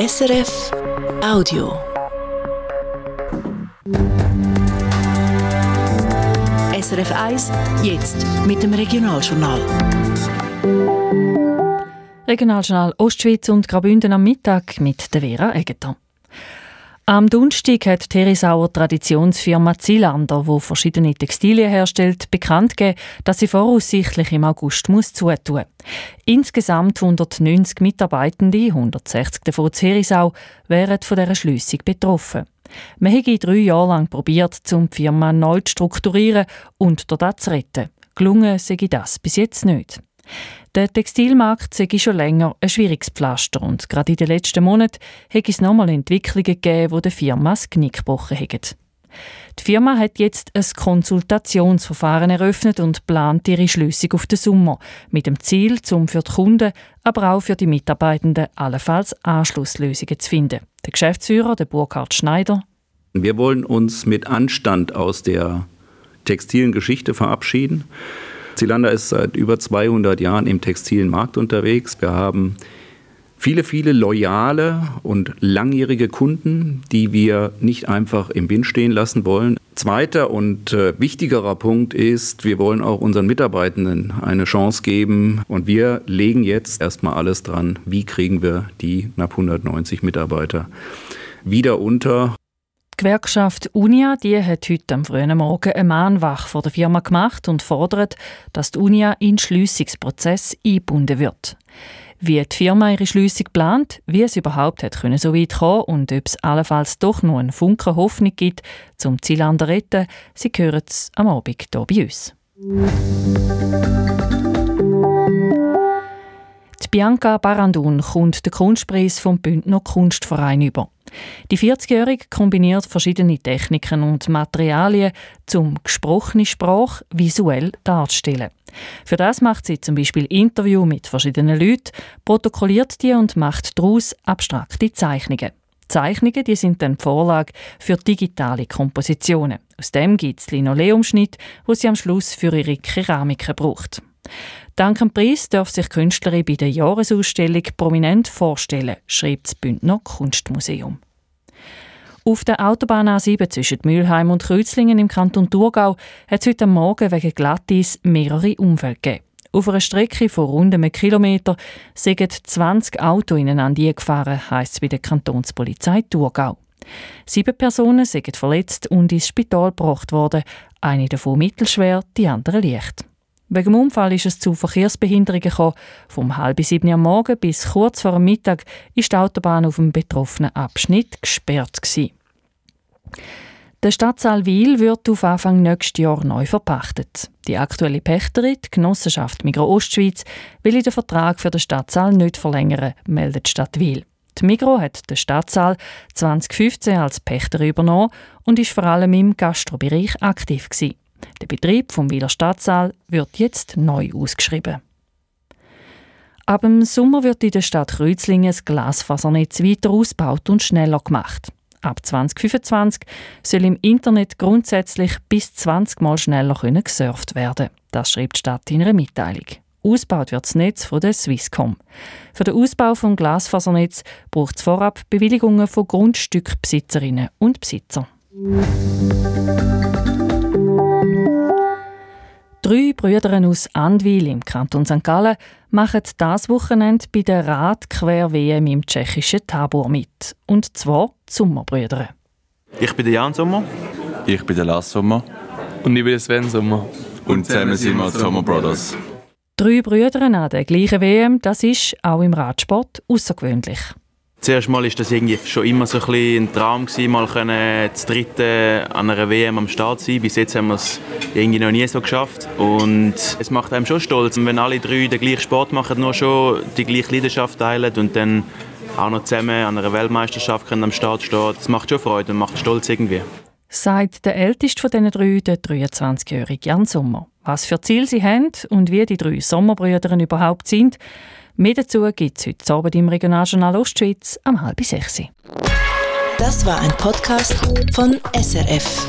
SRF Audio. SRF 1, jetzt mit dem Regionaljournal. Regionaljournal Ostschweiz und Graubünden am Mittag mit der Vera Egeter. Am Donnerstag hat Therisauer Traditionsfirma Zielander, wo verschiedene Textilien herstellt, bekannt gegeben, dass sie voraussichtlich im August muss zutun. Insgesamt 190 Mitarbeitende, 160 davon in Herisau, wären von dieser Schliessung betroffen. Man habe drei Jahre lang probiert, um die Firma neu zu strukturieren und dort zu retten. Gelungen sei das bis jetzt nicht. Der Textilmarkt sei schon länger ein schwieriges Pflaster und gerade in den letzten Monaten hätte es nochmal Entwicklungen gegeben, die der Firma das Knick gebrochen haben. Die Firma hat jetzt ein Konsultationsverfahren eröffnet und plant ihre Schlüssig auf den Sommer mit dem Ziel, um für die Kunden, aber auch für die Mitarbeitenden allenfalls Anschlusslösungen zu finden. Der Geschäftsführer, der Burkhard Schneider. Wir wollen uns mit Anstand aus der textilen Geschichte verabschieden. Zilander ist seit über 200 Jahren im textilen Markt unterwegs. Wir haben viele, viele loyale und langjährige Kunden, die wir nicht einfach im Wind stehen lassen wollen. Zweiter und äh, wichtigerer Punkt ist, wir wollen auch unseren Mitarbeitenden eine Chance geben und wir legen jetzt erstmal alles dran, wie kriegen wir die knapp 190 Mitarbeiter wieder unter. Die Gewerkschaft Unia die hat heute am frühen Morgen eine Mahnwache vor der Firma gemacht und fordert, dass die Unia in den Schliessungsprozess eingebunden wird. Wie die Firma ihre Schliessung plant, wie es überhaupt hat können so weit kommen und ob es allenfalls doch noch einen Funken Hoffnung gibt, zum Zielander zu retten, Sie hören es am Abend hier bei uns. Die Bianca Barandun kommt den Kunstpreis vom Bündner Kunstverein über. Die 40-Jährige kombiniert verschiedene Techniken und Materialien, um gesprochene Sprache visuell darzustellen. Für das macht sie zum Beispiel Interview mit verschiedenen Leuten, protokolliert die und macht daraus abstrakte Zeichnungen. Zeichnungen die sind dann die Vorlage für digitale Kompositionen. Aus dem gibt es Linoleumschnitt, wo sie am Schluss für ihre Keramiken braucht. Dank dem Preis darf sich Künstlerin bei der Jahresausstellung prominent vorstellen, schreibt das Bündner Kunstmuseum. Auf der Autobahn A7 zwischen Mülheim und Kreuzlingen im Kanton Thurgau hat es heute Morgen wegen Glattis mehrere Unfälle gegeben. Auf einer Strecke von rund einem Kilometer sind 20 Autos ineinander gefahren, heisst es bei der Kantonspolizei Thurgau. Sieben Personen sind verletzt und ins Spital gebracht worden, eine davon mittelschwer, die andere leicht. Wegen dem Unfall ist es zu Verkehrsbehinderungen gekommen. Vom halb sieben am Morgen bis kurz vor dem Mittag ist die Autobahn auf dem betroffenen Abschnitt gesperrt gewesen. Der Stadtsaal Wil wird auf Anfang nächstes Jahr neu verpachtet. Die aktuelle Pächterin, die Genossenschaft Migro Ostschweiz, will den Vertrag für den Stadtsaal nicht verlängern, meldet die Stadt Wil. Die Migro hat den Stadtsaal 2015 als Pächter übernommen und ist vor allem im Gastrobereich aktiv gewesen. Der Betrieb vom Wieler Stadtsaal wird jetzt neu ausgeschrieben. Ab dem Sommer wird in der Stadt Kreuzlingen das Glasfasernetz weiter ausgebaut und schneller gemacht. Ab 2025 soll im Internet grundsätzlich bis 20 Mal schneller können gesurft werden. Das schreibt die Stadt in einer Mitteilung. Ausgebaut wird das Netz von der Swisscom. Für den Ausbau vom Glasfasernetz braucht es vorab Bewilligungen von Grundstückbesitzerinnen und Besitzern. Drei Brüder aus Andwil im Kanton St. Gallen machen das Wochenende bei der Radquer-WM im tschechischen Tabor mit. Und zwar die Sommerbrüder. Ich bin der Jan Sommer. Ich bin der Lars Sommer. Und ich bin der Sven Sommer. Und zusammen sind wir die Sommer Brothers. Drei Brüder an der gleichen WM, das ist auch im Radsport außergewöhnlich. Zuerst mal ist das irgendwie schon immer so ein, ein Traum gewesen, mal können zu dritten an einer WM am Start sein. Bis jetzt haben wir es irgendwie noch nie so geschafft und es macht einem schon stolz, wenn alle drei den gleichen Sport machen, nur schon die gleiche Leidenschaft teilen und dann auch noch zusammen an einer Weltmeisterschaft können am Start stehen. Das macht schon Freude und macht stolz irgendwie. Sagt der älteste von diesen drei, der 23-jährige Jan Sommer. Was für Ziel sie haben und wie die drei Sommerbrüder überhaupt sind, Mehr dazu gibt es heute Abend im Regionaljournal Ostschweiz am halb sechs. Das war ein Podcast von SRF.